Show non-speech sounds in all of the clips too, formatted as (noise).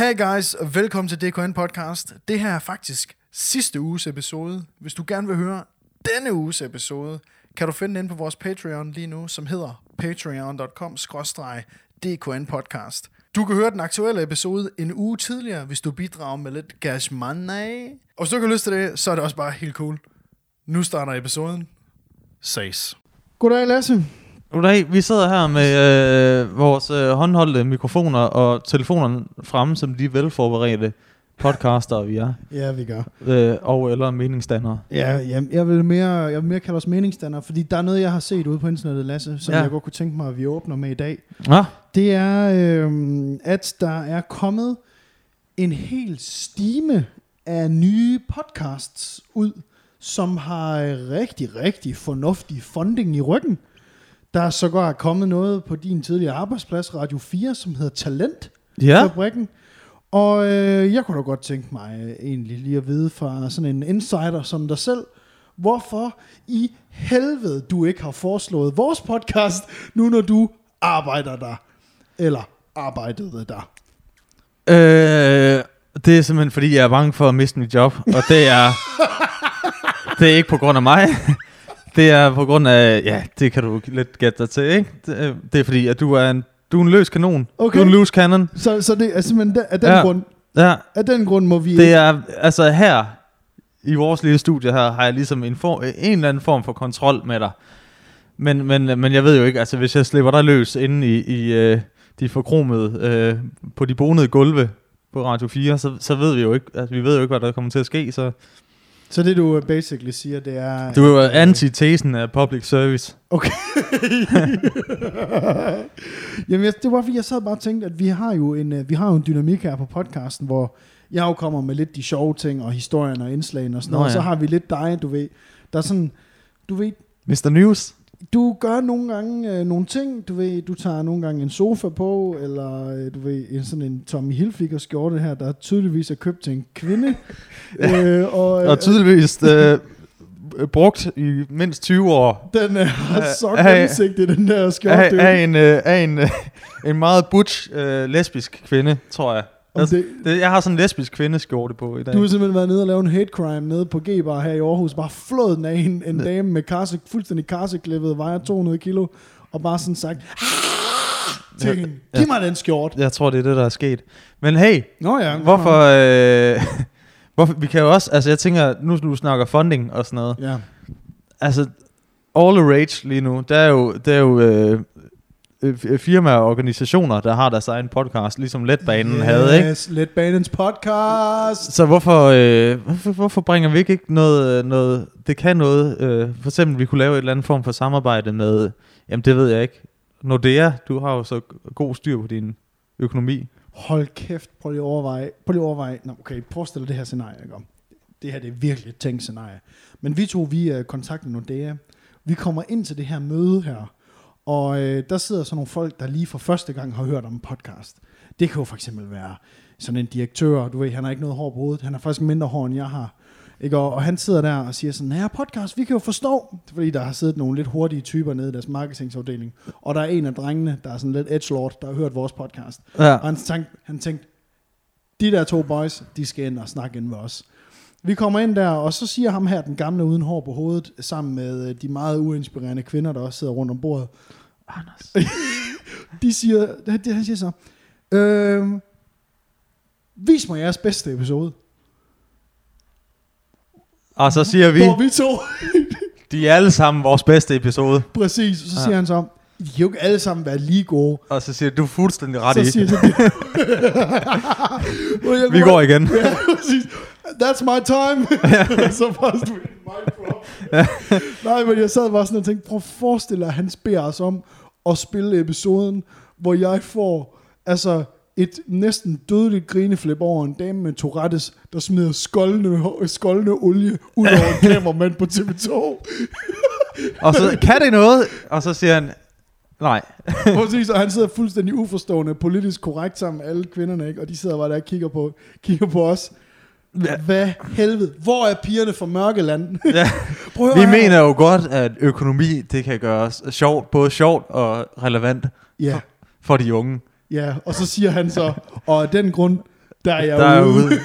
Hey guys, og velkommen til DKN Podcast. Det her er faktisk sidste uges episode. Hvis du gerne vil høre denne uges episode, kan du finde den på vores Patreon lige nu, som hedder patreon.com DKN Podcast. Du kan høre den aktuelle episode en uge tidligere, hvis du bidrager med lidt cash money. Og hvis du ikke har lyst til det, så er det også bare helt cool. Nu starter episoden. Ses. Goddag Lasse. Goddag, vi sidder her med øh, vores øh, håndholdte mikrofoner og telefonerne fremme, som de velforberedte podcaster, vi er. Ja, vi gør. Øh, og eller meningsdannere. Ja, ja, jeg vil mere, jeg vil mere kalde os meningsdannere, fordi der er noget, jeg har set ude på internettet, Lasse, som ja. jeg godt kunne tænke mig, at vi åbner med i dag. Ja. Det er, øh, at der er kommet en hel stime af nye podcasts ud, som har rigtig, rigtig fornuftig funding i ryggen. Der er sågar kommet noget på din tidligere arbejdsplads, Radio 4, som hedder Talent. Ja. Fabrikken. Og øh, jeg kunne da godt tænke mig øh, egentlig lige at vide fra sådan en insider som dig selv, hvorfor i helvede du ikke har foreslået vores podcast, nu når du arbejder der, eller arbejdede der. Øh, det er simpelthen fordi, jeg er bange for at miste mit job, og det er, (laughs) det er ikke på grund af mig. Det er på grund af, ja, det kan du lidt gætte dig til, ikke? Det, det er fordi, at du er en, du er en løs kanon. Okay. Du er en loose cannon. Så, så det er simpelthen af den, Ja. grund, Ja, af den grund må vi det er, altså her, i vores lille studie her, har jeg ligesom en, for, en eller anden form for kontrol med dig. Men, men, men jeg ved jo ikke, altså hvis jeg slipper dig løs inde i, i øh, de forkromede, øh, på de bonede gulve på Radio 4, så, så ved vi jo ikke, altså vi ved jo ikke, hvad der kommer til at ske, så Så det du øh, basically siger, det er... du er jo antitesen af public service. Okay. (laughs) Jamen, jeg, det var fordi, jeg sad bare og tænkte, at vi har jo en, øh, vi har jo en dynamik her på podcasten, hvor jeg jo kommer med lidt de sjove ting, og historien og indslagene og sådan Nå, noget, og så ja. har vi lidt dig, du ved, der er sådan, du ved, Mr. News? Du gør nogle gange øh, nogle ting, du ved, du tager nogle gange en sofa på, eller øh, du ved, en sådan en Tommy Hilfiger skjorte her, der tydeligvis er købt til en kvinde. (laughs) øh, og, øh, Og tydeligvis (laughs) øh, brugt i mindst 20 år den er (laughs) så Af- gennemsigtig, den der skjorte. af, af, en, øh, af en, øh, en meget butch øh, lesbisk kvinde, tror jeg. Om det- det, jeg har sådan en lesbisk kvindeskjorte på i dag. Du har simpelthen været nede og lave en hate crime nede på G-bar her i Aarhus. Bare flået den af en, en dame med karse, fuldstændig karseklippet, vejer 200 kilo, og bare sådan sagt, til Ja, hende, giv mig den skjort. Jeg tror, det er det, der er sket. Men hey, Nå ja. hvorfor... Øh, (laughs) hvorfor vi kan jo også... Altså, jeg tænker, nu du snakker funding og sådan noget. Ja. Altså, all the rage lige nu, der er jo, der er jo øh, firmaer og organisationer, der har deres egen podcast, ligesom Letbanen yes. havde, ikke? Letbanens podcast. Så hvorfor, øh, hvorfor, hvorfor bringer vi ikke noget, øh, noget, det kan noget, øh, for eksempel vi kunne lave et eller andet form for samarbejde med, jamen det ved jeg ikke, Nordea, du har jo så god styr på din økonomi. Hold kæft, prøv lige at overveje. Prøv lige at overveje. Nå, okay, prøv at stille det her scenarie. Ikke? Det her det er virkelig et tænkt scenarie. Men vi to, vi uh, kontakter Nordea. Vi kommer ind til det her møde her. Og øh, der sidder så nogle folk, der lige for første gang har hørt om en podcast. Det kan jo for eksempel være sådan en direktør, du ved, han har ikke noget hår på hovedet. Han har faktisk mindre hår, end jeg har. Ikke? Og, og han sidder der og siger sådan, ja, podcast, vi kan jo forstå, fordi der har siddet nogle lidt hurtige typer nede i deres marketingsafdeling. Og der er en af drengene, der er sådan lidt edgelord, der har hørt vores podcast. Ja. Og han tænkte, han tænkte, de der to boys, de skal ind og snakke ind med os. Vi kommer ind der, og så siger ham her, den gamle uden hår på hovedet, sammen med øh, de meget uinspirerende kvinder, der også sidder rundt om bordet. Anders. (laughs) De siger, det, han siger så, øh, vis mig jeres bedste episode. Og så siger vi, Hvor vi to, de er alle sammen vores bedste episode. præcis, så Ja. siger han så, de kan jo ikke alle sammen være lige gode. Og så siger du fuldstændig ret så i. siger så, (laughs) (laughs) Vi går igen. Ja, præcis. That's my time. (laughs) så du mic drop. (laughs) Nej, men jeg sad bare sådan og tænkte, prøv at forestille dig, at han beder os om at spille episoden, hvor jeg får altså et næsten dødeligt grineflip over en dame med Tourettes, der smider skoldende, skoldende olie ud over en (laughs) kameramand på TV2. Og så kan det noget, og så siger han, nej. Præcis, og han sidder fuldstændig uforstående, politisk korrekt sammen med alle kvinderne, ikke? og de sidder bare der og kigger på, kigger på os. Ja. Hvad helvede? Hvor er pigerne fra Mørkeland? (laughs) Ja. (laughs) Prøv at Vi her. mener jo godt, at økonomi, det kan gøres sjovt, både sjovt og relevant Ja, for de unge. ja, og så siger han så, og af den grund, Der er jeg Der er ude. ude.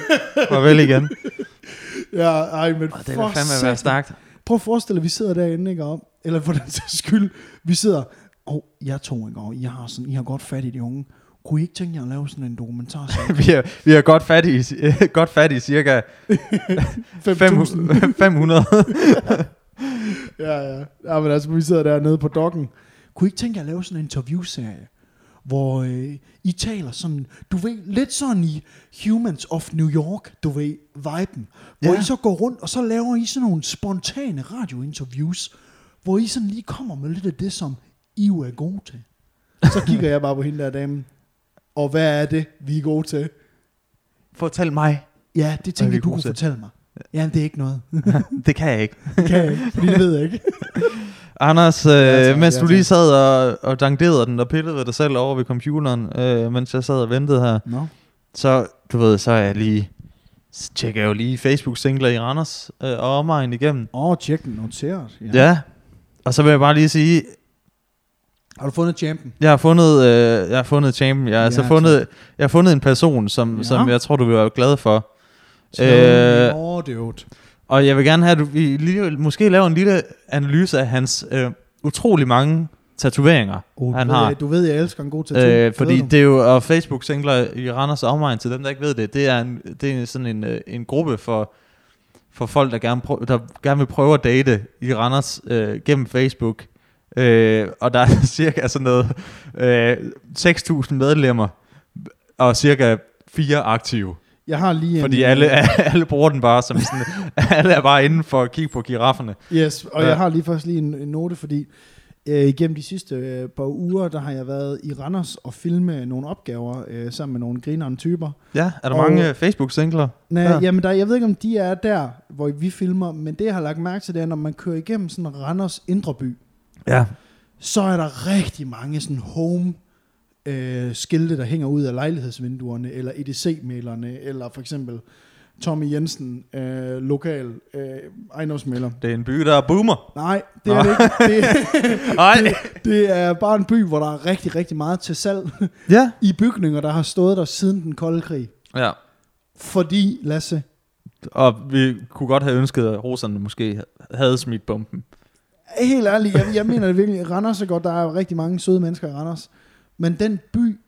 Farvel igen. (laughs) Ja, ej, men Og det for vil fandme være satan. stærkt. Prøv at forestille dig, at vi sidder derinde, ikke? Eller for den sags skyld, vi sidder, og oh, jeg to, ikke? Og I har, sådan, I har godt fat i de unge. Kunne I ikke tænke jer at lave sådan en dokumentar? (laughs) vi, er, vi er godt fat i, (laughs) godt fat i cirka (laughs) 5.000. 500. Ja, ja. Ja, men altså, vi sidder dernede på dokken. Kunne I ikke tænke jer at lave sådan en interviewserie, hvor øh, I taler sådan, du ved, lidt sådan i Humans of New York, du ved, viben, hvor Ja. I så går rundt, og så laver I sådan nogle spontane radiointerviews, hvor I sådan lige kommer med lidt af det, som I jo er gode til. Så kigger jeg bare på hende der dame, og hvad er det, vi er gode til? Fortæl mig. Ja, det er tænker du kunne til? fortælle mig. Ja, det er ikke noget. (laughs) Det kan jeg ikke. Det (laughs) kan jeg ikke, fordi det ved jeg ikke. (laughs) Anders, øh, Ja, tak, mens ja, du lige sad og, og danderede den og pillede ved dig selv over ved computeren, øh, mens jeg sad og ventede her, Nå. så, du ved, så er jeg lige, så tjekker jeg jo lige Facebook-singler i Randers øh, og omegn igennem. Åh, oh, tjek den noteret. Ja. ja. Og så vil jeg bare lige sige, Har du fundet champion? jeg har fundet, øh, jeg har fundet champion. Jeg har, altså Ja, fundet, jeg har fundet en person, som, Ja. som jeg tror, du vil være glad for. Øh, Og jeg vil gerne have, at du, vi lige, måske laver en lille analyse af hans øh, utrolig mange tatoveringer, oh, han du har. Ved, jeg, du ved, jeg elsker en god tattoo. Øh, fordi det er jo, og Facebook-singler i Randers omegn, til dem, der ikke ved det, det er, en, det er sådan en, øh, en gruppe for, for folk, der gerne, prøv, der gerne vil prøve at date i Randers øh, gennem Facebook. Øh, og der er (laughs) cirka sådan noget øh, 6.000 medlemmer, og cirka fire aktive. Jeg har lige Fordi en, øh, alle, (laughs) alle bruger den bare som sådan, (laughs) alle er bare inde for at kigge på girafferne. Yes, og Ja. jeg har lige først lige en, en note, fordi øh, igennem de sidste øh, par uger, der har jeg været i Randers og filme nogle opgaver øh, sammen med nogle grinerende typer. Ja, er der Og- mange Facebook-singler? Nej, ja. jamen der, jeg ved ikke, om de er der, hvor vi filmer, men det, jeg har lagt mærke til, det er, når man kører igennem sådan Randers indre by, Ja. så er der rigtig mange sådan home øh, skilte, der hænger ud af lejlighedsvinduerne, eller EDC-mailerne, eller for eksempel Tommy Jensen, øh, lokal øh, ejendomsmælder. Det er en by, der er boomer. Nej, det er det ikke. (laughs) Det, Nej. det er bare en by, hvor der er rigtig, rigtig meget til salg (laughs) Ja. i bygninger, der har stået der siden den kolde krig. Ja. Fordi, Lasse, Og vi kunne godt have ønsket, at roserne måske havde smidt bomben. Helt ærligt, jeg, jeg mener det virkelig, Randers er godt, der er rigtig mange søde mennesker i Randers, men den by,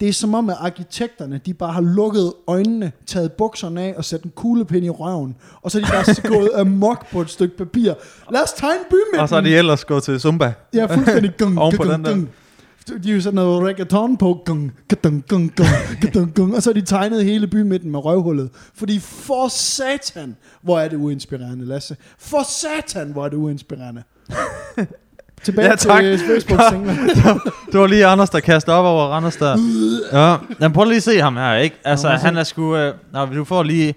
det er som om, at arkitekterne, de bare har lukket øjnene, taget bukserne af og sat en kuglepind i røven, og så er de bare gået amok på et stykke papir. Lad os tegne by med Og så er de ellers gået til Zumba. Jeg er fuldstændig (laughs) gung, Oven på gung, den der. gung. De er jo sådan noget reggaeton på, gung, gung, gung, gung, gung, gung, og så har de tegnet hele bymidten med røvhullet. Fordi for satan, hvor er det uinspirerende, Lasse. For satan, hvor er det uinspirerende. (laughs) Tilbage Ja, tak. til facebook singler Det var lige Anders, der kastede op over Randers der. (laughs) Ja, men prøv lige at se ham her, ikke? Altså, Nå, han er sgu... Øh, nå, du får lige...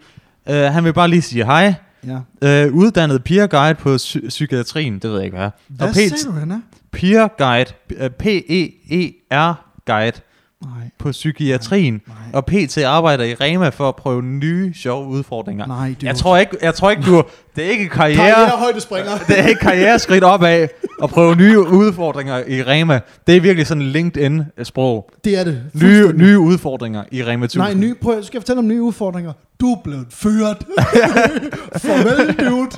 Øh, han vil bare lige sige hej. Ja. Øh, uddannet peer guide på psy- psykiatrien, det ved jeg ikke hvad. Hvad og sagde du, han er? peer guide, P-E-E-R guide Nej, på psykiatrien. nej, Og PT arbejder i Rema for at prøve nye sjove udfordringer. nej. Det Jeg tror ikke, jeg tror ikke du... Det er ikke karriere... Karrierehøjdespringer. (laughs) det er ikke karriereskridt opad at prøve nye udfordringer i Rema. Det er virkelig sådan LinkedIn-sprog. Det er det. Nye, nye udfordringer i Rema 1000. Nej, ny, prøv, skal jeg fortælle om nye udfordringer? Du er blevet fyret. (laughs) Farvel, dude.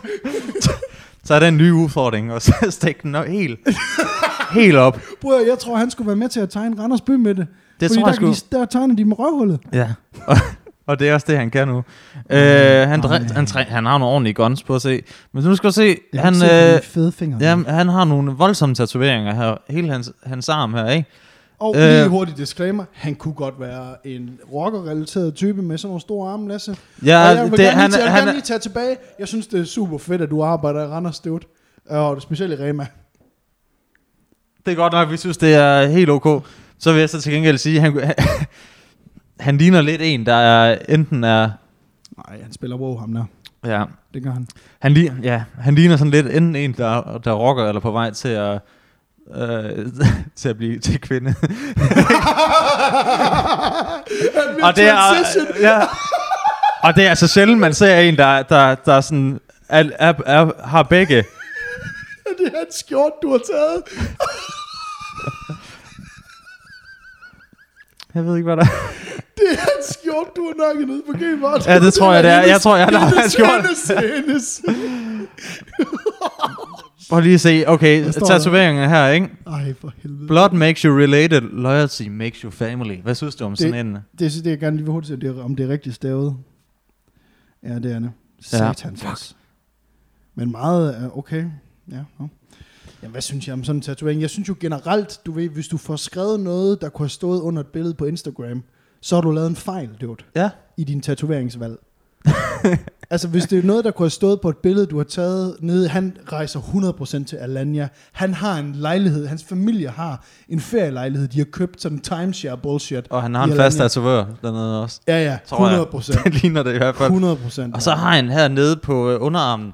Så er der en ny udfordring, og så (laughs) stik den helt, helt op. Prøv, jeg tror, han skulle være med til at tegne Randers by med det. Det Fordi tror jeg der, sgu. kan de, der tegner de med røvhullet. Ja. og det er også det, han kan nu. Øh, han, dre- han, træ- han har nogle ordentlige guns på at se. Men nu skal du se, Jeg han, se, øh, fede fingre. jamen, han har nogle voldsomme tatoveringer her. Hele hans, hans arm her, ikke? Og øh, lige hurtigt disclaimer, han kunne godt være en rocker-relateret type med sådan nogle store arme, Lasse. Ja, og jeg vil, det, gerne, han, lige, jeg vil han, gerne lige tage tilbage. Jeg synes, det er super fedt, at du arbejder i Randers, dude. Og det specielt i Rema. Det er godt nok, vi synes, det er helt ok. Så vil jeg så til gengæld sige, han, han, (laughs) han ligner lidt en, der er, enten er... Nej, han spiller wow, ham der. Ja, Det gør han. han, li, ja, han ligner sådan lidt enten en, der, der rocker, eller på vej til at... Øh, (laughs) til at blive til kvinde. (laughs) og det er, ja, og det er altså sjældent, man ser en, der, der, der sådan er, er, er, har begge. det er en skjort, du har taget. Jeg ved ikke, hvad der er. (laughs) Det er en skjort, du har nakket ned på Gmart. Ja, det tror jeg, det er. Jeg tror, jeg har en skjort. hendes, hendes. Prøv lige at se. Okay, tatoveringen her, ikke? Ej, for helvede. Blood makes you related. Loyalty makes you family. Hvad synes du om Det- sådan en? Det synes jeg gerne lige vil hurtigt se, om det er- rigtigt stavet. Ja, det er det. Satans. Ja. Men meget okay. Ja, no. Jamen, hvad synes jeg om sådan en tatovering? Jeg synes jo generelt, du ved, hvis du får skrevet noget, der kunne have stået under et billede på Instagram, så har du lavet en fejl, dude, Ja. i din tatoveringsvalg. (laughs) altså, hvis det er noget, der kunne have stået på et billede, du har taget nede, han rejser 100% til Alanya. Han har en lejlighed, hans familie har en ferielejlighed, de har købt sådan timeshare bullshit. Og han har en fast tatovør dernede også. Ja, ja, Tror jeg. 100%. (laughs) Det ligner det i hvert fald. 100%. Og så har han hernede på øh, underarmen,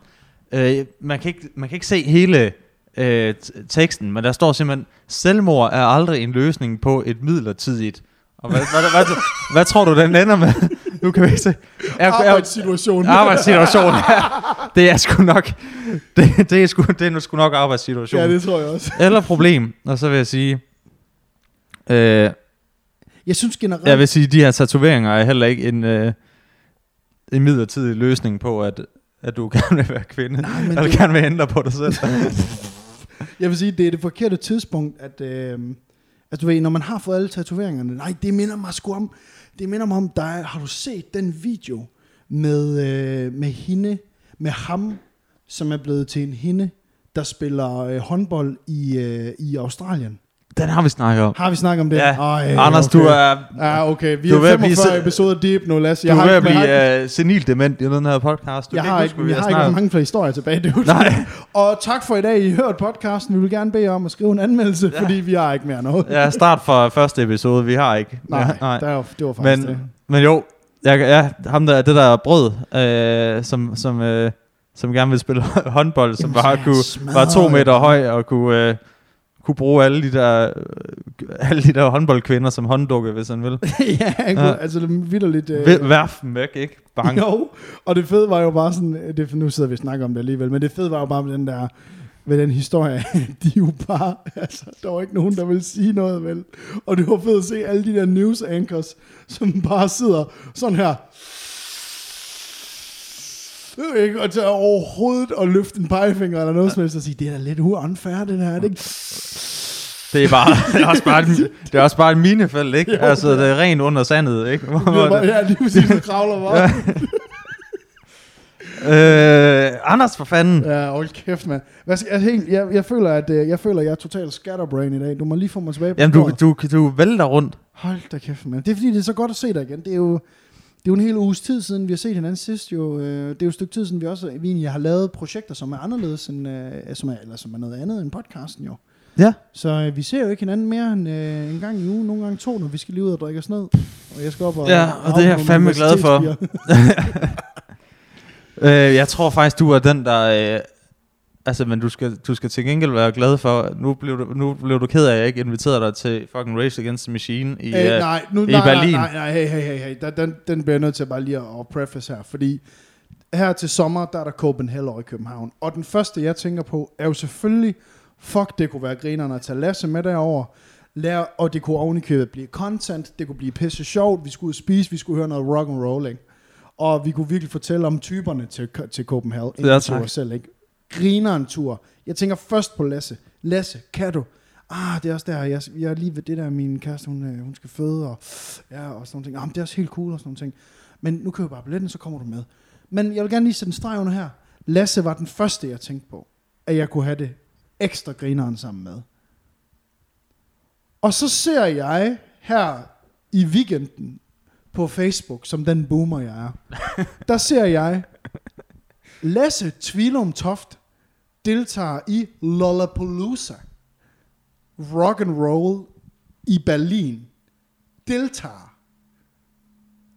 øh, man, kan ikke, man kan ikke se hele øh, teksten, men der står simpelthen, selvmord er aldrig en løsning på et midlertidigt. Og hvad, hvad, hvad, hvad, hvad tror du, den ender med? Nu kan vi se. Er, er, Arbejdssituationen. arbejdssituation. Ja. Det er sgu nok, det, det er sgu, det er nu sgu nok arbejdssituation. Ja, det tror jeg også. Eller problem. Og så vil jeg sige, øh, Jeg synes generelt... jeg vil sige, de her tatoveringer er heller ikke en, øh, en midlertidig løsning på, at, at du gerne vil være kvinde. Nej, men Eller det- gerne vil ændre på dig selv. (laughs) Jeg vil sige, det er det forkerte tidspunkt, at, øh, at du ved, når man har fået alle tatoveringerne, nej, det minder mig sgu om, det minder mig om, dig. har du set den video med, øh, med hende, med ham, som er blevet til en hende, der spiller øh, håndbold i, øh, i Australien. Den har vi snakket om. Har vi snakket om det? Ja. Ej, Anders, okay. du er, Ja, okay. Vi du er er ved at blive 45 se- episoder deep nu, Lasse. du er ved at jeg blive uh, senil dement i den her podcast. Du jeg kan har huske, ikke, vi jeg har ikke mange flere historier tilbage. Det Nej. Og tak for i dag, I hørt podcasten. Vi vil gerne bede om at skrive en anmeldelse, ja. fordi vi har ikke mere noget. Ja, start fra første episode. Vi har ikke. Nej, Ja, nej. Der, det var faktisk Men, det. men jo, jeg, ja, ham der, det der brød, øh, som, som, øh, som gerne vil spille (laughs) håndbold, som Jamen, bare kunne, var to jeg meter høj og kunne, øh, kunne bruge alle de der, øh, alle de der håndboldkvinder som hånddukke, hvis han vil. (laughs) ja, han kunne, Ja. altså det er vidderligt... Øh. Værf dem væk, ikke? Bang. Jo, og det fede var jo bare sådan, det, nu sidder vi og snakker om det alligevel, men det fede var jo bare med den der, med den historie, (laughs) de jo bare, altså, der var ikke nogen, der ville sige noget, vel? Og det var fedt at se alle de der news anchors, som bare sidder sådan her, ikke? Og til overhovedet at løfte en pegefinger eller noget som helst og sige, det er da lidt unfair, det her, er det ikke? Det er, bare, det, er også bare et, det er også bare et minefelt, ikke? Jo, altså, det er rent under sandet, ikke? Hvor, Det er bare, ja, lige præcis, så kravler bare. (laughs) øh, Anders, for fanden. Ja, hold kæft, mand. Hvad skal, altså, helt, jeg, jeg, føler, at øh, jeg føler, at jeg er totalt scatterbrain i dag. Du må lige få mig tilbage på Jamen, du, du, du vælter rundt. Hold da kæft, mand. Det er fordi, det er så godt at se dig igen. Det er jo, det er jo en hel uges tid siden, vi har set hinanden sidst. Jo. Øh, Det er jo et stykke tid siden, vi også vi egentlig har lavet projekter, som er anderledes, end, øh, som, er, eller som er noget andet end podcasten jo. Ja. Så øh, vi ser jo ikke hinanden mere end øh, en gang i ugen, nogle gange to, når vi skal lige ud og drikke os ned. Og jeg skal op og... Ja, og det er jeg fandme glad for. (laughs) Øh, jeg tror faktisk, du er den, der... Øh, altså, men du skal, du skal til gengæld være glad for... Nu blev du, nu blev du ked af, at jeg ikke inviterede dig til fucking Race Against the Machine i... Øh, øh, nej, nu, i nej, Berlin. Nej, nej, hey, hey, hey, hey. Den, den, bliver jeg nødt til bare lige at, preface her, fordi her til sommer, der er der Copenhagen i København. Og den første, jeg tænker på, er jo selvfølgelig, fuck, det kunne være grinerne at tage Lasse med derover. Lær, og det kunne ovenikøbet blive content, det kunne blive pisse sjovt, vi skulle ud og spise, vi skulle høre noget rock and rolling. Og vi kunne virkelig fortælle om typerne til, til Copenhagen, Ja, inklusive tak. selv, ikke? Grineren tur. Jeg tænker først på Lasse. Lasse, kan du? Ah, det er også der, jeg, jeg er lige ved det der, min kæreste, hun, øh, hun skal føde, og, ja, og sådan nogle ting. Ah, men det er også helt cool, og sådan nogle ting. Men nu køber jeg bare billetten, så kommer du med. Men jeg vil gerne lige sætte en streg under her. Lasse var den første, jeg tænkte på, at jeg kunne have det ekstra grineren sammen med. Og så ser jeg her i weekenden på Facebook, som den boomer jeg er, (laughs) der ser jeg Lasse Tvilum Toft deltager i Lollapalooza rock and roll i Berlin. Deltager.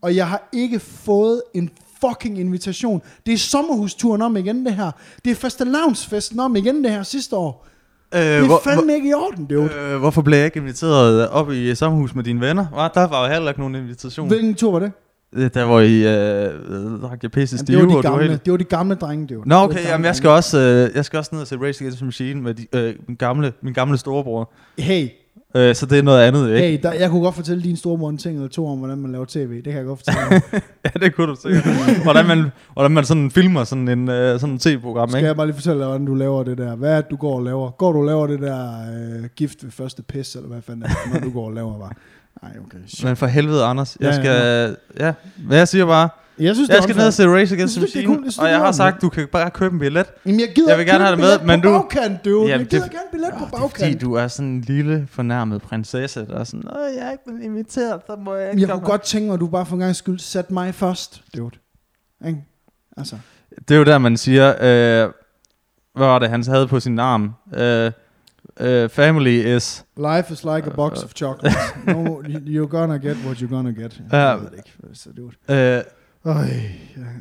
Og jeg har ikke fået en fucking invitation. Det er sommerhusturen om igen, det her. Det er fastelavnsfesten om igen, det her sidste år. øh, Det er hvor, fandme ikke i orden, hvor, øh, hvorfor blev jeg ikke inviteret op i sommerhus med dine venner? Hva? Der var jo heller ikke nogen invitation. Hvilken tur var det? Der var I øh, drak jeg pisse Jamen, stive, det, var de var gamle, helt... det var de gamle drenge, det var. Nå, Det var okay, jamen, jeg skal også, øh, jeg skal også ned og se Race Against the Machine med de, øh, min, gamle, min gamle storebror. Hey, Øh, så det er noget andet, ikke? Hey, der, jeg kunne godt fortælle din store en ting eller to om, hvordan man laver tv. Det kan jeg godt fortælle (laughs) ja, det kunne du sikkert. hvordan, man, hvordan man sådan filmer sådan en øh, sådan tv-program, Skal ikke? jeg bare lige fortælle dig, hvordan du laver det der? Hvad er det, du går og laver? Går du og laver det der øh, gift ved første pis, eller hvad fanden er det, når du går og laver bare? Nej, okay. shit. Men for helvede, Anders. Jeg Ja, skal... Ja, men jeg siger bare, Jeg synes, jeg skal ned og se Race Against the det Machine, cool. Og det jeg har sagt, du kan bare købe en billet. Jamen, jeg gider Jeg vil gerne have det med, men du- bagkant, dude. Jamen, jeg det- gider gerne billet på Det er fordi, bagkant. du er sådan en lille fornærmet prinsesse, der er sådan, Åh, jeg er ikke blevet inviteret, så må jeg ikke Jeg komme." kunne godt tænke mig, at du bare for en gang skyld satte mig først, dude. Ikke? Altså, Det er jo der, man siger, øh, hvad var det, han havde på sin arm? Øh, øh, family is... life is like a box of chocolates. (laughs) No, you're gonna get what you're gonna get. Ja. Jeg ved det ikke, så dude. Øh, Øj,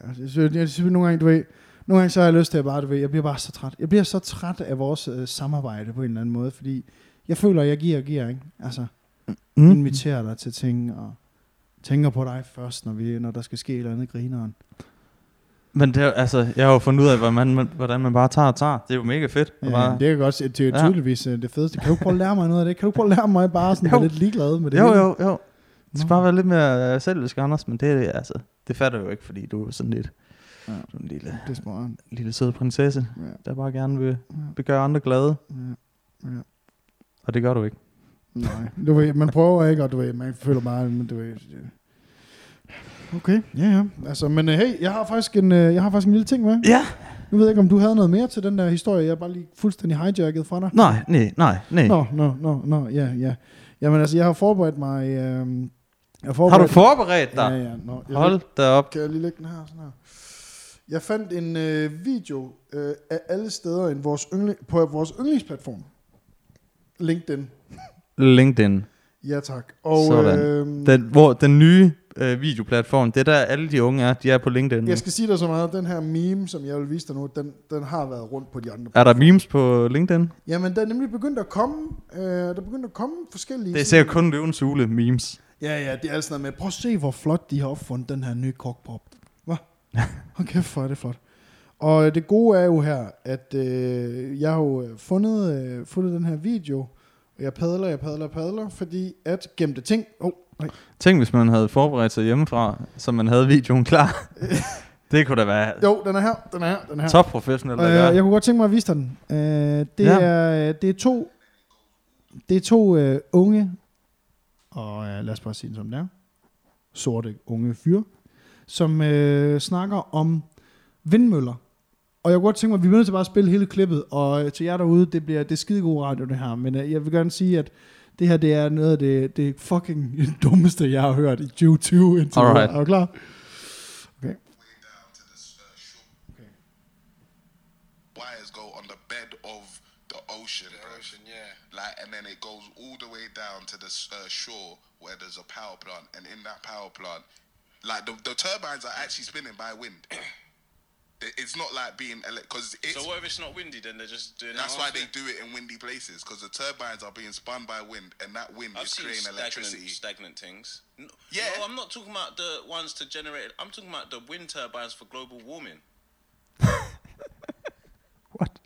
altså, jeg, synes, jeg synes nogle gange, du ved, nogle gange så har jeg lyst til at bare, du ved, jeg bliver bare så træt. Jeg bliver så træt af vores øh, samarbejde på en eller anden måde, fordi jeg føler, at jeg giver og giver, ikke? Altså, mm. inviterer dig til ting, og tænker på dig først, når, vi, når der skal ske et eller andet grineren. Men det er, altså, jeg har jo fundet ud af, hvordan man, hvordan man bare tager og tager. Det er jo mega fedt. Ja, Ja, bare, det jeg godt det er Ja. tydeligvis øh, det fedeste. Kan du prøve at lære mig noget af det? Kan du prøve at lære mig bare sådan Jo. lidt ligeglad med det? jo, hele? jo, jo. Det skal bare være lidt mere øh, selvisk, Anders, men det, er altså, det fatter jo ikke, fordi du er sådan lidt Ja. du er en lille, Det er smart. lille sød prinsesse, Ja, der bare gerne vil, ja, vil gøre andre glade. ja. Og det gør du ikke. Nej, du ved, man prøver ikke, og du ved, man føler bare, du ved... Okay, ja, ja. Altså, men uh, hey, jeg har faktisk en, uh, jeg har faktisk en lille ting med. Ja. Nu ved jeg ikke, om du havde noget mere til den der historie. Jeg bare lige fuldstændig hijacket fra dig. Nej, nej, nej, nej. Nå, nå, nå, nå, ja, ja. Jamen altså, jeg har forberedt mig... Øh, jeg har, Har forberedt, du forberedt dig? Ja, ja. Nå, jeg Hold da op. Kan jeg lige lægge den her sådan her? Jeg fandt en øh, video øh, af alle steder en vores yndling, på vores yndlingsplatform. LinkedIn. LinkedIn. Ja tak. Og Sådan. øh, Den, hvor den nye øh, videoplatform, det er der alle de unge er, de er på LinkedIn. nu. jeg skal sige dig så meget, den her meme, som jeg vil vise dig nu, den, den har været rundt på de andre. Er der memes på LinkedIn? Jamen, der er nemlig begyndt at komme, øh, der er begyndt at komme forskellige... Det er sikkert kun løvens hule memes. Ja, ja, det er altså noget med, prøv at se, hvor flot de har opfundet den her nye kokpop. Hvad? (laughs) Kæft, hvor er det flot. Og det gode er jo her, at øh, jeg har jo øh, fundet, øh, fundet den her video, og jeg padler, jeg padler, padler, fordi at gemte ting... Oh, nej. Tænk, hvis man havde forberedt sig hjemmefra, så man havde videoen klar. (laughs) det kunne da være Jo, den er her, den er her, den er her. top professionelt at Øh, jeg kunne godt tænke mig at vise dig den. Øh, det, Ja. er, det er to, det er to øh, unge, og øh, lad os bare sige det som det er, sorte unge fyre, som øh, snakker om vindmøller. Og jeg kunne godt tænke mig, at vi bliver nødt til bare at spille hele klippet, og øh, til jer derude, det bliver det er skidegod radio det her, men øh, jeg vil gerne sige, at det her det er noget af det, det fucking (laughs) dummeste, jeg har hørt i 2020 indtil videre. Alright. Er du klar? wires go on the bed of the ocean, bro. ocean, yeah. Like, and then it goes all the way down to the uh, shore where there's a power plant, and in that power plant, like the, the turbines are actually spinning by wind. (clears throat) It- it's not like being because it's. So what if it's not windy? Then they're just doing. that's half why they do it in windy places because the turbines are being spun by wind, and that wind I've is seen creating stagnant, electricity. stagnant things. No, Yeah. No, I'm not talking about the ones to generate. I'm talking about the wind turbines for global warming. (laughs) What?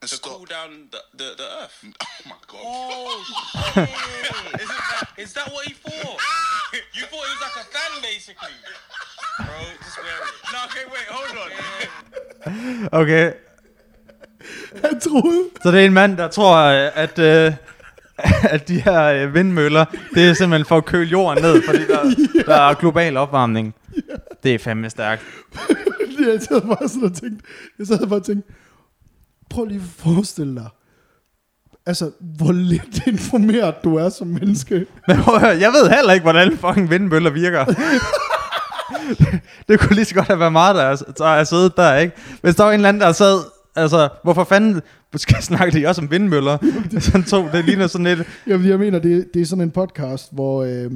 To stop. cool down the, the, the earth. (laughs) Oh my god. Oh (laughs) shit! Okay, Jeg troede, så det er en mand, der tror, øh, at, øh, (laughs) at de her øh, vindmøller, det er simpelthen for at køle jorden ned, fordi der, (laughs) der er global opvarmning. Det er fandme stærkt. (laughs) jeg sad bare sådan og tænkte, jeg sad bare og tænkte, prøv lige at forestille dig, altså, hvor lidt informeret du er som menneske. Men prøv at høre, jeg ved heller ikke, hvordan fucking vindmøller virker. Det, kunne lige så godt have været meget, der er, der er siddet der, ikke? Hvis der var en eller anden, der sad, altså, hvorfor fanden skal (laughs) snakke de også om vindmøller? (laughs) sådan to, det ligner sådan lidt, Jamen, jeg mener, det, det er sådan en podcast, hvor... Øh,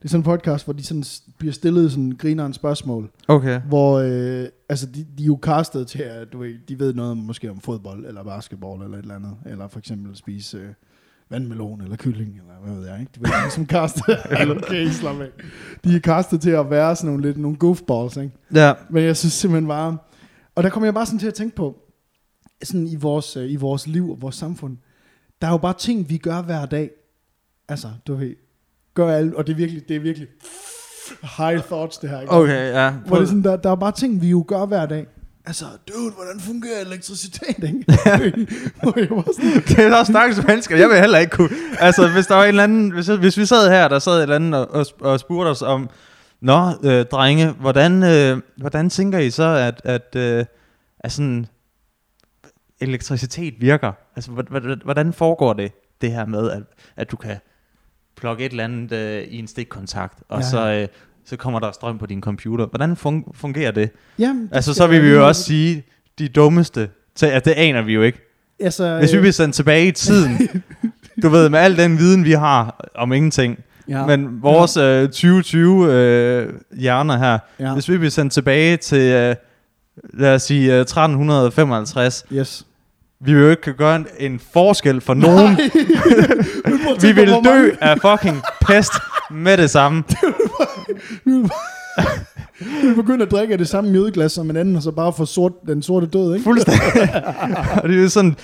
det er sådan en podcast, hvor de sådan bliver stillet sådan grinerende spørgsmål, okay. hvor øh, altså de, de er jo castet til, at du ved, de ved noget måske om fodbold, eller basketball, eller et eller andet, eller for eksempel spise øh, vandmelon, eller kylling, eller hvad ved jeg, ikke? De, ved, de er (laughs) som castet, okay, slap af. De er castet til at være sådan nogle lidt nogle goofballs, ikke? Ja, Men jeg synes simpelthen bare... Og der kommer jeg bare sådan til at tænke på, sådan i vores, øh, i vores liv og vores samfund, der er jo bare ting, vi gør hver dag. Altså, du ved, gør alt, og det er virkelig, det er virkelig high thoughts, det her. Ikke? Okay, ja. Hvor det er sådan, der, der er bare ting, vi jo gør hver dag. Altså, dude, hvordan fungerer elektricitet, ikke? (laughs) Hvor jeg var sådan, det er også stakkels mennesker. Jeg vil heller ikke kunne... Altså, hvis der var en eller anden... Hvis, hvis vi sad her, der sad et eller andet og, og, og spurgte os om... Nå, øh, drenge, hvordan, øh, hvordan tænker I så, at, at, øh, at sådan elektricitet virker? Altså, hvordan, hvordan foregår det, det her med, at, at du kan plukke et eller andet øh, i en stikkontakt, og ja. så, øh, så kommer der strøm på din computer. Hvordan fun- fungerer det? jamen, det Altså, så vil vi jo også sige, de dummeste, til, at det aner vi jo ikke. Altså, Hvis vi øh, bliver sendt tilbage i tiden, (laughs) du ved, med al den viden, vi har om ingenting, ja, ja. men vores øh, 2020 øh, hjerner her, ja, ja. hvis vi bliver sendt tilbage til, øh, lad os sige, øh, 1355, yes. vi vil jo ikke gøre en, en forskel for nogen. (laughs) (laughs) Vi vil dø af fucking pest med det samme. Vi vil (laughs) vi vil begynde at drikke af det samme mjødeglas som en anden, og så bare få sort, den sorte død, ikke? Fuldstændig. (laughs) og det er sådan,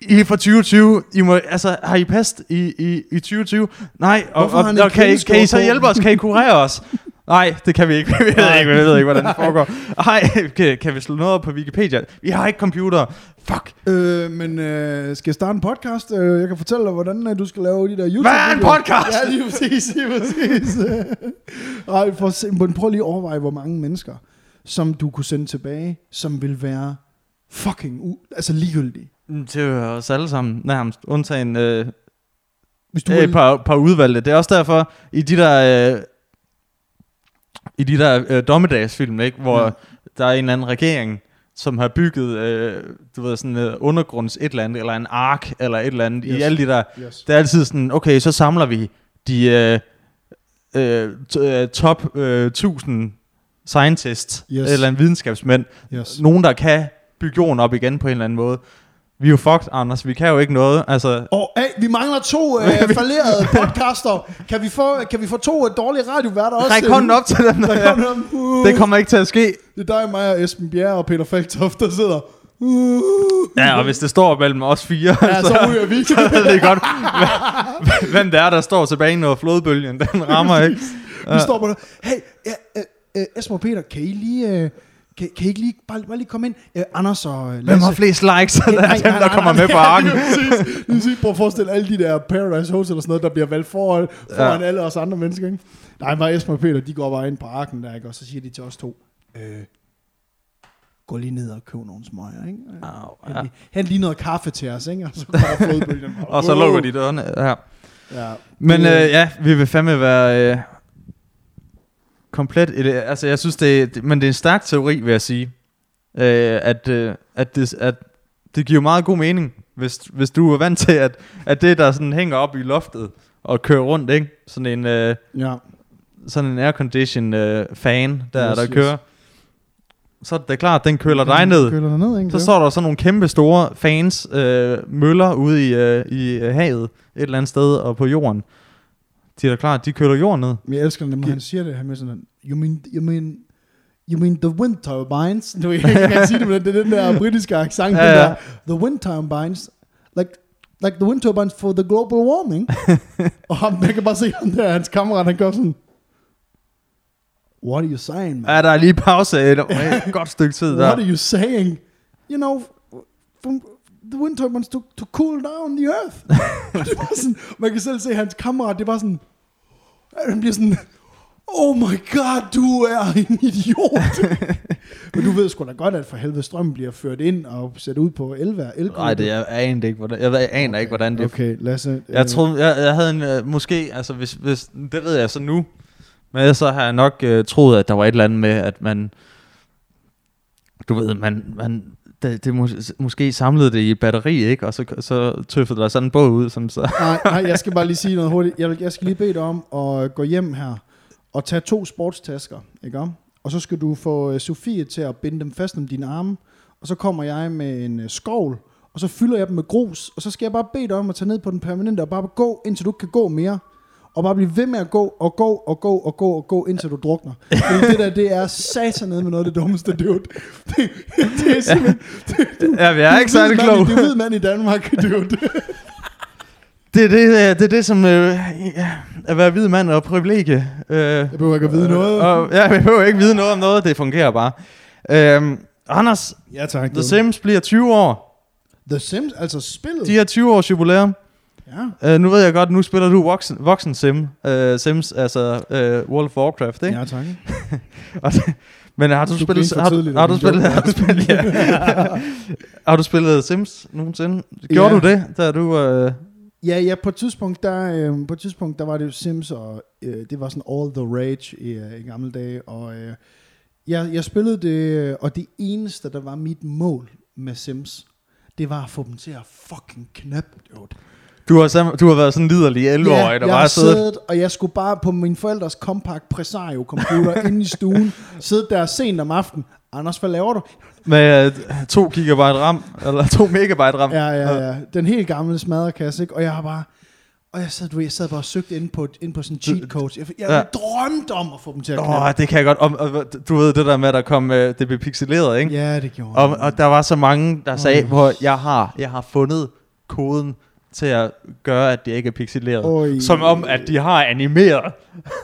I er fra 2020, I må, altså, har I pest i, i, i 2020? Nej, og, og, og kan, I, kan I så hjælpe os? Kan I kurere os? Nej, det kan vi ikke. (laughs) Vi ved ikke, vi ved ikke hvordan det foregår. Nej, kan, kan vi slå noget op på Wikipedia? Vi har ikke computer. Fuck. Øh, men øh, skal jeg starte en podcast? Øh, jeg kan fortælle dig, hvordan øh, du skal lave de der youtube Hvad er en podcast? Ja, lige præcis, lige præcis. (laughs) Ej, for se, men prøv lige at overveje, hvor mange mennesker, som du kunne sende tilbage, som vil være fucking u- altså ligegyldige. Mm, Det er jo os alle sammen nærmest, undtagen øh, Hvis du øh, vil, et par, par udvalgte. Det er også derfor, i de der, øh, i de der øh, dommedagsfilm, ikke, hvor ja. der er en eller anden regering, som har bygget, øh, du ved, sådan øh, undergrunds et eller andet, eller en ark, eller et eller andet, yes. I alle de der, yes. det er altid sådan, okay, så samler vi de øh, øh, øh, top øh, 1000 scientists, yes. eller en videnskabsmænd, yes. nogen, der kan bygge jorden op igen på en eller anden måde. Vi er jo fucked, Anders. Vi kan jo ikke noget. Altså, Og hey, vi mangler to øh, (laughs) falderede podcaster. Kan vi få, kan vi få to øh, dårlige radioværter også? ræk hånden op til den. Uh, (laughs) Det kommer ikke til at ske. Det er dig, mig og Esben Bjerre og Peter Falktoft, der sidder. Uh, Ja, og hvis det står mellem os fire, ja, så ryger vi. (laughs) så ved det godt, hvem- hvem det er, der står tilbage, når flodbølgen den rammer, ikke? Vi står på det. Hey, ja, øh, øh, Esben og Peter, kan I lige... Øh, kan, kan I ikke lige, bare, bare lige komme ind? Øh, Anders og øh, Lasse. Hvem har flest likes? (laughs) (laughs) Er Nej, dem, der kommer med på (laughs) ja, arken. lige præcis. Præcis. Prøv at forestille alle de der Paradise Hotel og sådan noget, der bliver valgt foran, foran Ja. alle os andre mennesker. Ikke? Nej, bare Esben og Peter, de går bare ind på arken der, ikke? og så siger de til os to, øh, gå lige ned og køb nogle smøger, ikke? Au, ja. lige, hent lige noget kaffe til os, ikke? Og så flodbølgen. bare. Og så lukker de dørene her. Ja. Men øh, ja, vi vil fandme være øh, komplet. Altså, jeg synes, det, men det er en stærk teori, vil jeg sige. Øh, at, øh, at, det, at det giver meget god mening, hvis, hvis du er vant til, at, at det, der sådan hænger op i loftet og kører rundt, ikke? Sådan en, øh, Ja. sådan en aircondition øh, fan, der, Yes, der yes. kører. Så er det klart, den køler dig ned. Køler dig ned, ikke? Så står der sådan nogle kæmpe store fans, øh, møller ude i, øh, i øh, havet, et eller andet sted og på jorden. De er da klart, de køler jorden ned. Men jeg elsker når han siger det her med sådan, you mean, you mean, you mean the wind turbines? Du (laughs) kan sige det, men det er den der britiske accent, Ja, ja, the wind turbines, like, like the wind turbines for the global warming. (laughs) og ham, jeg kan bare se ham der, hans kammerat, han går sådan, what are you saying, man? Ja, der er lige pause et, et godt stykke tid (laughs) What are der. you saying? You know, from the wind turbines to, to cool down the earth. (laughs) Det var sådan, man kan selv se hans kammerat, det var sådan, han bliver sådan, oh my god, du er en idiot. (laughs) Men du ved sgu da godt, at for helvede strømmen bliver ført ind og sat ud på el el Nej, det jeg aner ikke, hvordan, jeg, jeg aner ikke, hvordan det Okay, Lasse. Jeg øh, troede, jeg, jeg havde en, øh, måske, altså hvis, hvis, det ved jeg så nu, men så har jeg nok øh, troet, at der var et eller andet med, at man, du ved, man, man det, det mås- måske samlede det i et batteri, ikke? Og så, så tøffede der sådan en båd ud, Sådan så... Nej, nej, jeg skal bare lige sige noget hurtigt. Jeg, vil, jeg skal lige bede dig om at øh, gå hjem her og tage to sportstasker, ikke om? Og så skal du få øh, Sofie til at binde dem fast om dine arme, og så kommer jeg med en øh, skovl, og så fylder jeg dem med grus, og så skal jeg bare bede dig om at tage ned på den permanente og bare gå, indtil du ikke kan gå mere og bare blive ved med at gå, og gå, og gå, og gå, og gå, indtil du drukner. Fordi det der, det er satanede med noget af det dummeste, dude. Det, det er simpelthen... Det, Ja, jeg er ikke særlig klog. Du ved mand i Danmark, (laughs) dude. Det er det, øh, det, er det som øh, at være hvid mand og privilegie. Øh, Jeg behøver ikke at vide noget. Og, ja, jeg behøver ikke vide noget om noget, det fungerer bare. Øhm, Anders, Ja, tak. The Sims bliver 20 år. The Sims, altså spillet. De har 20 års jubilæum. Ja. Uh, nu ved jeg godt, nu spiller du voksen, voksen sim, uh, Sims, altså uh, World of Warcraft, ikke? Ja, tak. (laughs) Men har du, Du spillet, har, du, tidligt, har, du spillet, har, du spillet, ja. (laughs) har du spillet Sims nogensinde? Gjorde Ja. du det, da du... Uh, Ja, ja, på et tidspunkt, der, øh, på et tidspunkt, der var det jo Sims, og øh, det var sådan all the rage i, øh, i gamle dage, og øh, jeg, jeg spillede det, og det eneste, der var mit mål med Sims, det var at få dem til at fucking knap. Du, har, sam- du har været sådan liderlig 11 år, der jeg bare siddet... siddet, og jeg skulle bare på min forældres compact Presario computer (laughs) inde i stuen, sidde der sent om aftenen. Anders, hvad laver du? Med uh, 2 gigabyte RAM, eller 2 megabyte RAM. Ja, ja, ja. Den helt gamle smadrekasse, ikke? Og jeg har bare... Og jeg sad, du jeg sad bare og søgte ind på, ind på sådan en cheat coach. Jeg, jeg Ja. ja. drømte om at få dem til at Åh, knappe. oh, det kan jeg godt. Om, og, du ved det der med, at der kom, uh, det blev pixeleret, ikke? Ja, det gjorde Og, og der var så mange, der sagde, hvor jeg har, jeg har fundet koden til at gøre, at det ikke er pixeleret. Oj. Som om, at de har animeret.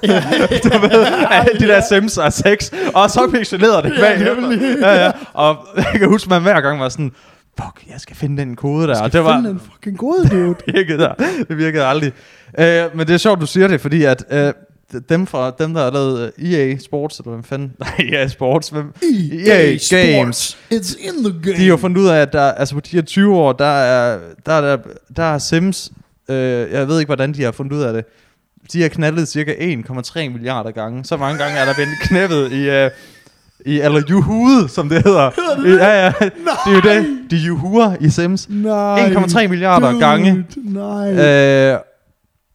(laughs) du ved, at de der Sims er sex, og så pixeleret det Ja, bagefter. ja, ja. Og jeg kan huske, man hver gang var sådan, fuck, jeg skal finde den kode der. skal og det var, finde den fucking gode, dude. (laughs) det virkede der. Det virkede aldrig. Uh, men det er sjovt, du siger det, fordi at uh, dem, fra, dem, der har lavet uh, EA Sports, eller hvem fanden? (laughs) Nej, EA Sports. Hvem? EA Games. It's in the game. De har jo fundet ud af, at der, altså på de her 20 år, der er, der er, der, der er Sims, øh, jeg ved ikke, hvordan de har fundet ud af det, de har knaldet cirka 1,3 milliarder gange. Så mange gange er der blevet knæppet i, øh, i eller juhuet, som det hedder. Ja, ja, det er jo det. De juhuer i Sims. Nej, 1,3 milliarder dude, gange. Nej. Øh,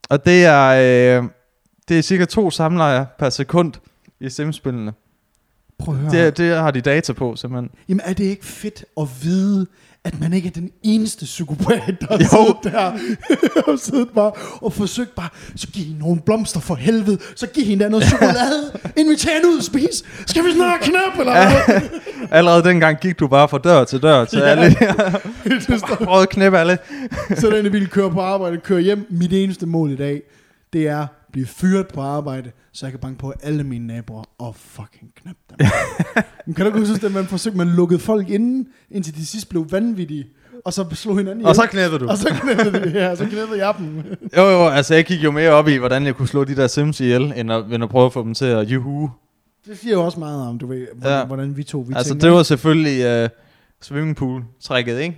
og det er, øh, det er cirka to samlejer per sekund i Sims-spillene. Prøv at høre. Det, det har de data på, simpelthen. Jamen, er det ikke fedt at vide, at man ikke er den eneste psykopat, der har der (laughs) og siddet bare og forsøgt bare, så giv hende nogle blomster for helvede, så giv hende noget chokolade, (laughs) inviter hende ud og spise, skal vi snart knap, eller hvad? Allerede dengang gik du bare fra dør til dør til Ja. alle. Prøvede at knæppe alle. så den vil køre på arbejde, køre hjem. Mit eneste mål i dag, det er blive fyret på arbejde, så jeg kan banke på alle mine naboer og fucking knap dem. Men (laughs) kan du ikke huske, at man forsøgte, man lukkede folk inden, indtil de sidst blev vanvittige, og så slog hinanden ihjel. Og så knæppede du. og så knæppede det, ja, så knæppede jeg dem. Jo, jo, altså jeg gik jo mere op i, hvordan jeg kunne slå de der Sims ihjel, end at, end at prøve at få dem til at juhu. Det siger jo også meget om, du ved, hvordan, Ja. hvordan vi to vi Altså tænker. det var selvfølgelig uh, swimmingpool-trækket, ikke?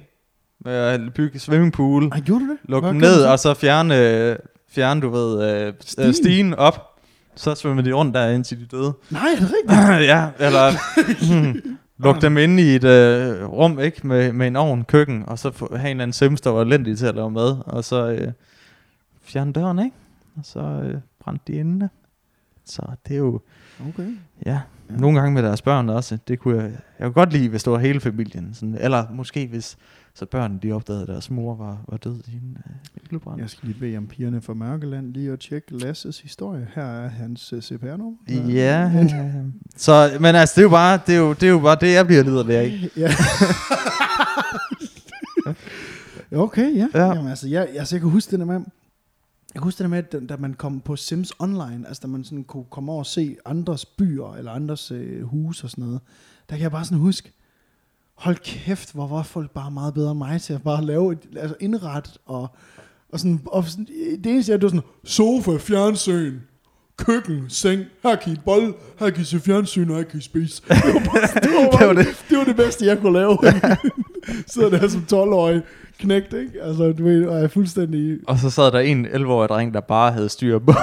Med at bygge swimmingpool, Ej, gjorde du det? lukke dem ned, og så fjerne, øh, fjerne du ved, uh, Stigen. stigen. stigen op. Så svømmede de rundt der, indtil de døde. Nej, er det rigtigt? (laughs) ja, eller (laughs) lukke dem inde i et øh, rum, ikke? Med, med en ovn, køkken, og så få- have en eller anden sims, der var elendig til at lave mad, og så øh, fjerne døren, ikke? Og så øh, brændte de inde. Så det er jo, Okay. ja, Ja. ja. nogle gange med deres børn også. Det kunne jeg, jeg kunne godt lide, hvis det var hele familien. Sådan, eller måske hvis så børnene de opdagede, at deres mor var, var død i en øh. Jeg skal lige bede om pigerne fra Mørkeland lige at tjekke Lasses historie. Her er hans uh, CPR-nummer. Ja, (laughs) så, men altså, det er jo bare det, er jo, det, er jo bare det jeg bliver liderlig (laughs) af. Ja. okay, ja. Ja. ja. Jamen, altså, jeg, altså, jeg kan huske det der med, jeg kan huske det med, at da- da man kom på Sims Online, altså da man sådan kunne komme over og se andres byer, eller andres øh, huse og sådan noget, der kan jeg bare sådan huske, hold kæft, hvor var folk bare meget bedre end mig til at bare lave et, altså indret, og, og sådan, og sådan, det eneste er, det var sådan, sofa, fjernsyn, køkken, seng, her kan I bold, her kan I se fjernsyn, og her kan I spise. Det var, bare, det var, bare, (laughs) Det var det, det var det bedste, jeg kunne lave. (laughs) Sidder der som 12-årig knægt, ikke? Altså, du ved, og jeg er fuldstændig... Og så sad der en 11-årig dreng, der bare havde styr på, (laughs)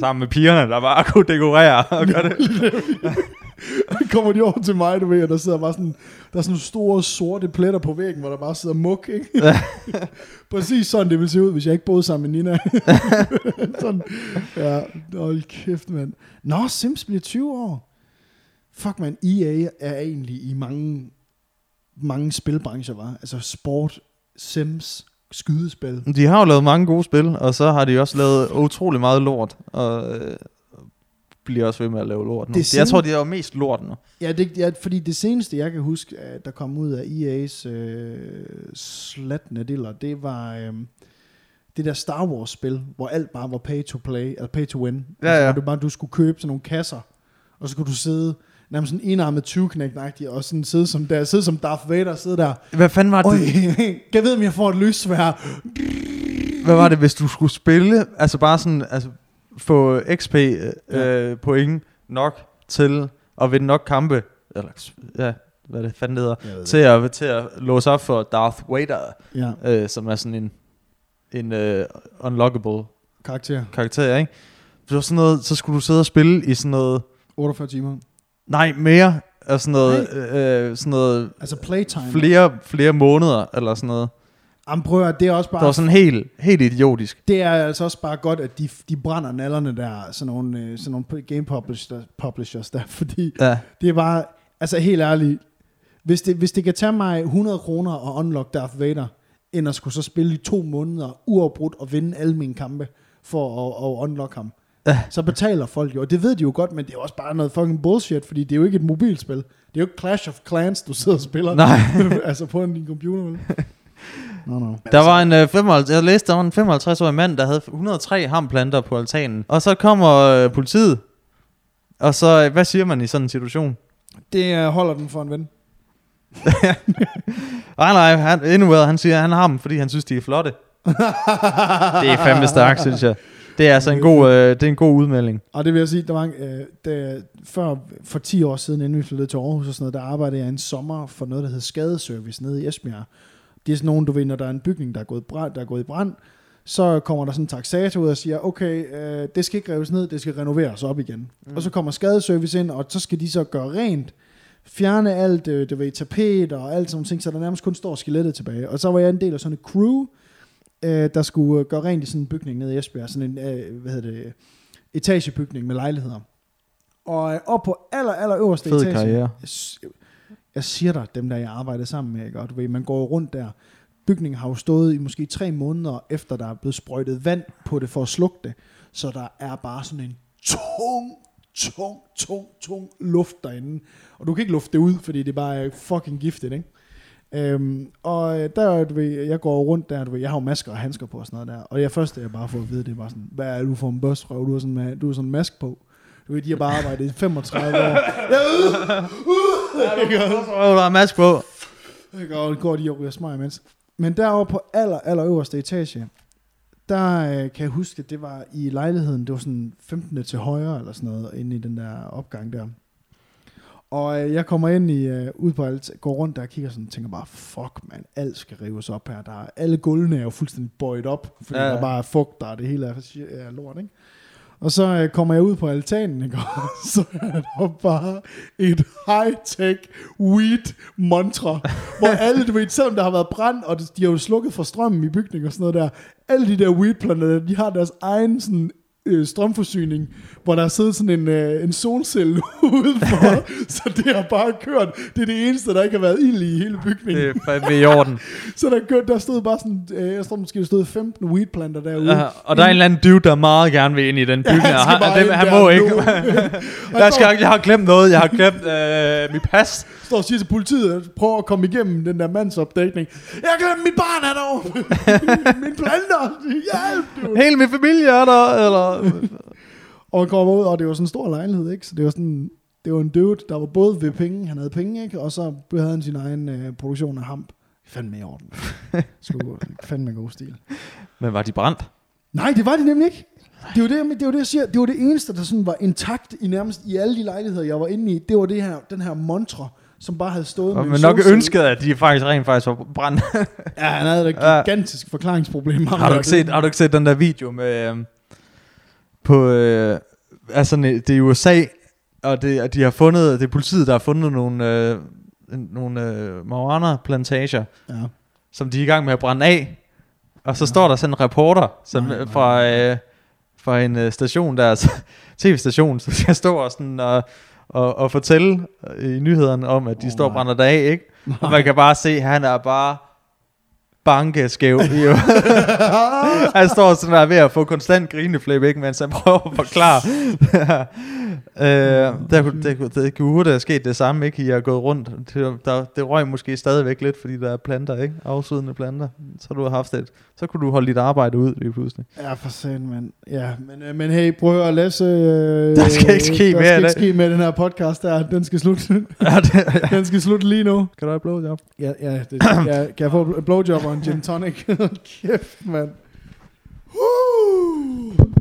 sammen med pigerne, der bare kunne dekorere og gøre det. Kommer de over til mig, du ved, og der sidder bare sådan, der er sådan store sorte pletter på væggen, hvor der bare sidder muk, ikke? (laughs) Præcis sådan det ville se ud, hvis jeg ikke boede sammen med Nina. (laughs) sådan, ja, hold kæft, mand. Nå, Sims bliver 20 år. Fuck, man, EA er egentlig i mange, mange spilbrancher, var. Altså sport, Sims, skydespil. De har jo lavet mange gode spil, og så har de også lavet utrolig meget lort, og øh, bliver også ved med at lave lort nu. Det Det sind- jeg tror, de er jo mest lort nu. Ja, det, ja, fordi det seneste, jeg kan huske, at der kom ud af EA's øh, slatne diller, det var øh, det der Star Wars-spil, hvor alt bare var pay to play, eller pay to win. Ja, altså, ja. Du, bare, du skulle købe sådan nogle kasser, og så kunne du sidde nærmest sådan enarmet 20 og sådan sidde som, der, sidde som Darth Vader, sidde der. Hvad fanden var det? Jeg (laughs) vide, om jeg får et lyssvær? Hvad var det, hvis du skulle spille, altså bare sådan, altså få XP øh, Ja. øh, point nok til at vinde nok kampe, eller ja, hvad det fanden hedder, til at, til at låse op for Darth Vader, Ja, øh, som er sådan en, en øh, unlockable karakter. karakter, ikke? Var sådan noget, så skulle du sidde og spille i sådan noget, 48 timer. nej, mere, af sådan noget, øh, sådan noget Altså playtime. flere, flere måneder, eller sådan noget. Jamen prøv at, det er også bare... Det var sådan helt, helt idiotisk. Det er altså også bare godt, at de, de brænder nallerne der, sådan nogle, øh, sådan nogle game publishers, publishers der, (laughs) fordi Ja. det er bare, altså helt ærligt, hvis det, hvis det kan tage mig 100 kroner og unlock Darth Vader, end at skulle så spille i to måneder uafbrudt og vinde alle mine kampe for at, at unlock ham, Ja. så betaler folk jo, og det ved de jo godt, men det er også bare noget fucking bullshit, fordi det er jo ikke et mobilspil. Det er jo ikke Clash of Clans, du sidder og spiller. Nej. (laughs) altså på din computer, (laughs) Nå, nå. Der var en øh, 55, jeg læste, der var en 55-årig mand, der havde 103 hamplanter på altanen. Og så kommer øh, politiet. Og så, øh, hvad siger man i sådan en situation? Det øh, holder den for en ven. (laughs) Nej, nej, han, bedre, han siger, at han har dem, fordi han synes, de er flotte. (laughs) det er fandme stærkt, synes jeg. Det er altså en god, øh, det er en god udmelding. Og det vil jeg sige, der var, øh, der, før, for 10 år siden, inden vi flyttede til Aarhus og sådan noget, der arbejdede jeg en sommer for noget, der hed Skadeservice nede i Esbjerg. Det er sådan nogen, du ved, når der er en bygning, der er gået, brand, der er gået i brand, så kommer der sådan en taxator ud og siger, okay, øh, det skal ikke reves ned, det skal renoveres op igen. Mm. Og så kommer skadeservice ind, og så skal de så gøre rent, fjerne alt, øh, du ved, tapet og alt sådan ting, så der nærmest kun står skelettet tilbage. Og så var jeg en del af sådan et crew, øh, der skulle øh, gøre rent i sådan en bygning nede i Esbjerg, sådan en, øh, hvad hedder det, etagebygning med lejligheder. Og øh, op på aller, aller øverste Fed etage, karriere. Jeg, siger dig, dem der jeg arbejdede sammen med, ikke? og du ved, man går rundt der, bygningen har jo stået i måske tre måneder, efter der er blevet sprøjtet vand på det for at slukke det, så der er bare sådan en tung, tung, tung, tung luft derinde, og du kan ikke lufte det ud, fordi det bare er fucking giftigt, ikke? Øhm, og øh, der, du ved, jeg går rundt der, du ved, jeg har jo masker og handsker på og sådan noget der, og det første, jeg bare får at vide, det er bare sådan, hvad er du for en bøsrøv, du har sådan, du har sådan en mask på. Du ved, de har bare arbejdet i 35 år. (laughs) Ja, Åh, der (laughs) er mask på. og går de og ryger smøg imens. Men deroppe på aller, aller øverste etage, der øh, kan jeg huske, at det var i lejligheden, det var sådan 15. til højre eller sådan noget, inde i den der opgang der. Og øh, jeg kommer ind i, øh, ud på alt, går rundt der og kigger sådan, og tænker bare, fuck man, alt skal rives op her. Der er, alle gulvene er jo fuldstændig bøjet op, fordi Ja, der bare er fugt der, og det hele er, er lort, ikke? Og så øh, kommer jeg ud på altanen, ikke? (laughs) og så er der bare et high-tech weed mantra, hvor alle, du ved, selvom der har været brand, og de har jo slukket for strømmen i bygningen og sådan noget der, alle de der weed de har deres egen sådan, øh, strømforsyning, hvor der er siddet sådan en, øh, en solcelle (laughs) udenfor, (laughs) så det har bare kørt. Det er det eneste, der ikke har været ild i hele bygningen. Det er fandme i orden. (laughs) Så der, kørte, der stod bare sådan, øh, jeg tror måske, der stod 15 weedplanter derude. Ja, og der er en eller anden dude, der meget gerne vil ind i den bygning. han og han, han, må ikke. jeg, skal, jeg har glemt noget. Jeg har glemt øh, mit pas. står og siger til politiet, at prøver at komme igennem den der mandsopdækning. Jeg har glemt mit barn er Min planter. Hjælp, du. Hele min familie er der. Eller, (laughs) Og han kommer ud, og det var sådan en stor lejlighed, ikke? Så det var sådan, det var en dude, der var både ved penge, han havde penge, ikke? Og så havde han sin egen øh, produktion af hamp. Fandme i orden. (laughs) Sgu fandme god stil. Men var de brændt? Nej, det var det nemlig ikke. Det var det, det var det, jeg siger. Det var det eneste, der sådan var intakt i nærmest i alle de lejligheder, jeg var inde i. Det var det her, den her mantra, som bare havde stået med en Men nok ønsket, at de faktisk rent faktisk var brændt. Ja, han havde et Ja. gigantisk forklaringsproblem. ham har, du ikke set, har du ikke set den der video med... på... Øh, altså, det er USA, og det, de har fundet... Det er politiet, der har fundet nogle... Øh, nogle øh, marijuana-plantager, Ja. som de er i gang med at brænde af. Og så står der sådan en reporter som, Nej, nej, fra, øh, fra en øh, station der, altså, (laughs) tv-station, som skal stå og, sådan, og, og, og fortælle i nyhederne om, at de oh, står og nej. brænder det af, ikke? (laughs) Og man kan bare se, at han er bare banke skæv. (laughs) Han står sådan der ved at få konstant grineflip, ikke, mens han prøver at forklare. (laughs) øh, der, kunne, der, kunne, der kunne hurtigt have sket det samme, ikke? I har gået rundt. Det, der, det røg måske stadigvæk lidt, fordi der er planter, ikke? Afsydende planter. Så du har haft et. Så kunne du holde dit arbejde ud lige pludselig. Ja, for sent, mand. Ja, men, øh, men hey, prøv at høre, Lasse. Øh, Der skal ikke ske der mere skal i ikke ske med den her podcast der. Den skal slutte, ja, det, (laughs) den skal slutte lige nu. kan du have blowjob? Ja, ja, det, ja, kan jeg få blowjob på en gin tonic. Kæft, mand. Uh!